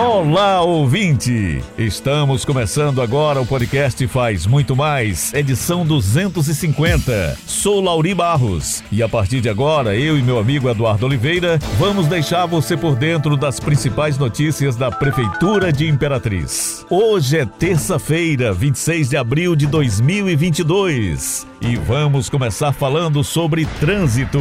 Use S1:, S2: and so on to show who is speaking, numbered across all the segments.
S1: Olá, ouvinte! Estamos começando agora o podcast Faz Muito Mais, edição 250. Sou Lauri Barros e a partir de agora, eu e meu amigo Eduardo Oliveira vamos deixar você por dentro das principais notícias da Prefeitura de Imperatriz. Hoje é terça-feira, 26 de abril de 2022 e vamos começar falando sobre trânsito.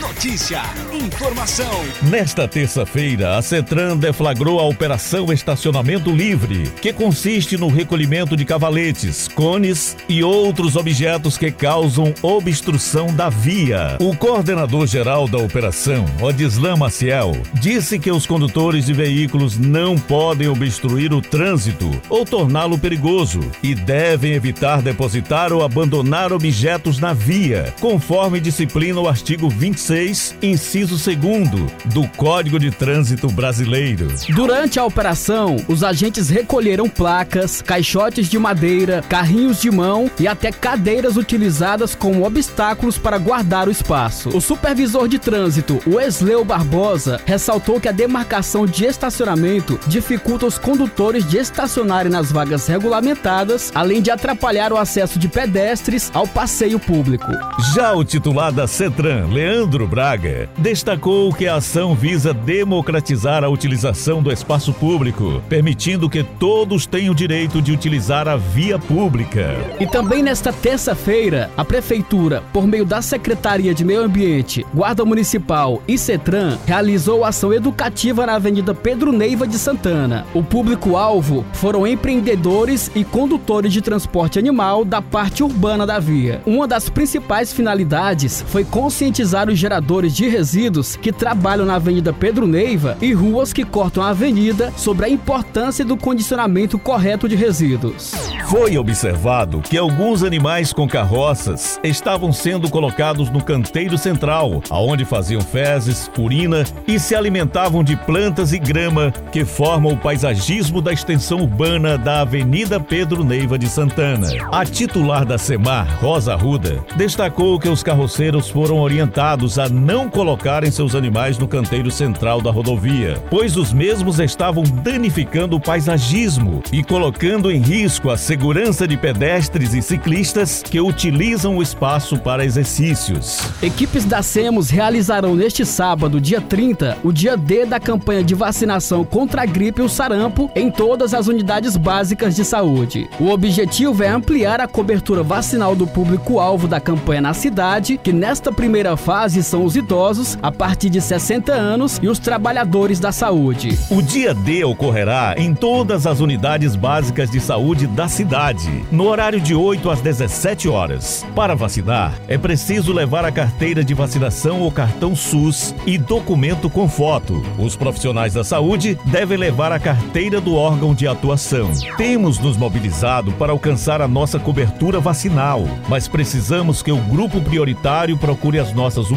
S2: Notícia, informação.
S1: Nesta terça-feira, a Cetran deflagrou a Operação Estacionamento Livre, que consiste no recolhimento de cavaletes, cones e outros objetos que causam obstrução da via. O coordenador geral da operação, Odislan Maciel, disse que os condutores de veículos não podem obstruir o trânsito ou torná-lo perigoso e devem evitar depositar ou abandonar objetos na via, conforme disciplina o artigo 26, inciso 2 do Código de Trânsito Brasileiro.
S3: Durante a operação, os agentes recolheram placas, caixotes de madeira, carrinhos de mão e até cadeiras utilizadas como obstáculos para guardar o espaço. O supervisor de trânsito, Wesley Barbosa, ressaltou que a demarcação de estacionamento dificulta os condutores de estacionarem nas vagas regulamentadas, além de atrapalhar o acesso de pedestres ao passeio público.
S1: Já o titular da CETRAN, Leandro Braga, destacou que a ação visa democratizar a utilização do espaço público, permitindo que todos tenham o direito de utilizar a via pública.
S3: E também nesta terça-feira, a Prefeitura, por meio da Secretaria de Meio Ambiente, Guarda Municipal e CETRAN, realizou ação educativa na Avenida Pedro Neiva de Santana. O público-alvo foram empreendedores e condutores de transporte animal da parte urbana da via. Uma das principais finalidades foi conscientizar os geradores de resíduos que trabalham na Avenida Pedro Neiva e ruas que cortam a avenida sobre a importância do condicionamento correto de resíduos.
S1: Foi observado que alguns animais com carroças estavam sendo colocados no canteiro central, aonde faziam fezes, urina e se alimentavam de plantas e grama que formam o paisagismo da extensão urbana da Avenida Pedro Neiva de Santana. A titular da SEMAR, Rosa Arruda, destacou que os carroceiros foram orientados a não colocarem seus animais no canteiro central da rodovia, pois os mesmos estavam danificando o paisagismo e colocando em risco a segurança de pedestres e ciclistas que utilizam o espaço para exercícios.
S3: Equipes da SEMOS realizarão neste sábado, dia 30, o dia D da campanha de vacinação contra a gripe e o sarampo em todas as unidades básicas de saúde. O objetivo é ampliar a cobertura vacinal do público-alvo da campanha na cidade, que nesta primeira fase são os idosos a partir de 60 anos e os trabalhadores da saúde.
S1: O dia D ocorrerá em todas as unidades básicas de saúde da cidade, no horário de 8 às 17 horas. Para vacinar, é preciso levar a carteira de vacinação ou cartão SUS e documento com foto. Os profissionais da saúde devem levar a carteira do órgão de atuação. Temos nos mobilizado para alcançar a nossa cobertura vacinal, mas precisamos que o grupo prioritário procure as nossas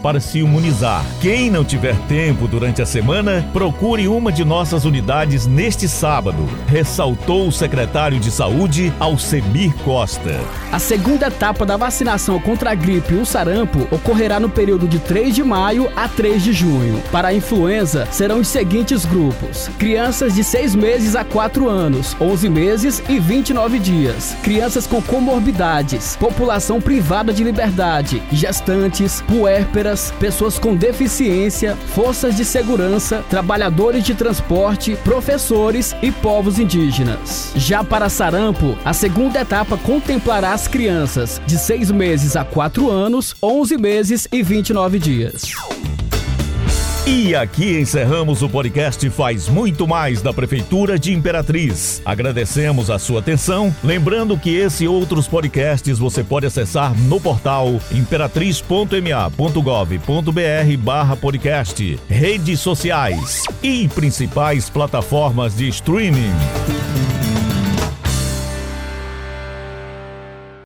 S1: Para se imunizar. Quem não tiver tempo durante a semana, procure uma de nossas unidades neste sábado, ressaltou o secretário de Saúde, Alcemir Costa.
S3: A segunda etapa da vacinação contra a gripe e o sarampo ocorrerá no período de 3 de maio a 3 de junho. Para a influenza, serão os seguintes grupos: crianças de 6 meses a 4 anos, 11 meses e 29 dias, crianças com comorbidades, população privada de liberdade, gestantes, puérperas, pessoas com deficiência, forças de segurança, trabalhadores de transporte, professores e povos indígenas. Já para sarampo, a segunda etapa contemplará as crianças de 6 meses a 4 anos, 11 meses e 29 dias.
S1: E aqui encerramos o podcast Faz Muito Mais da Prefeitura de Imperatriz. Agradecemos a sua atenção. Lembrando que esse e outros podcasts você pode acessar no portal imperatriz.ma.gov.br barra podcast, redes sociais e principais plataformas de streaming.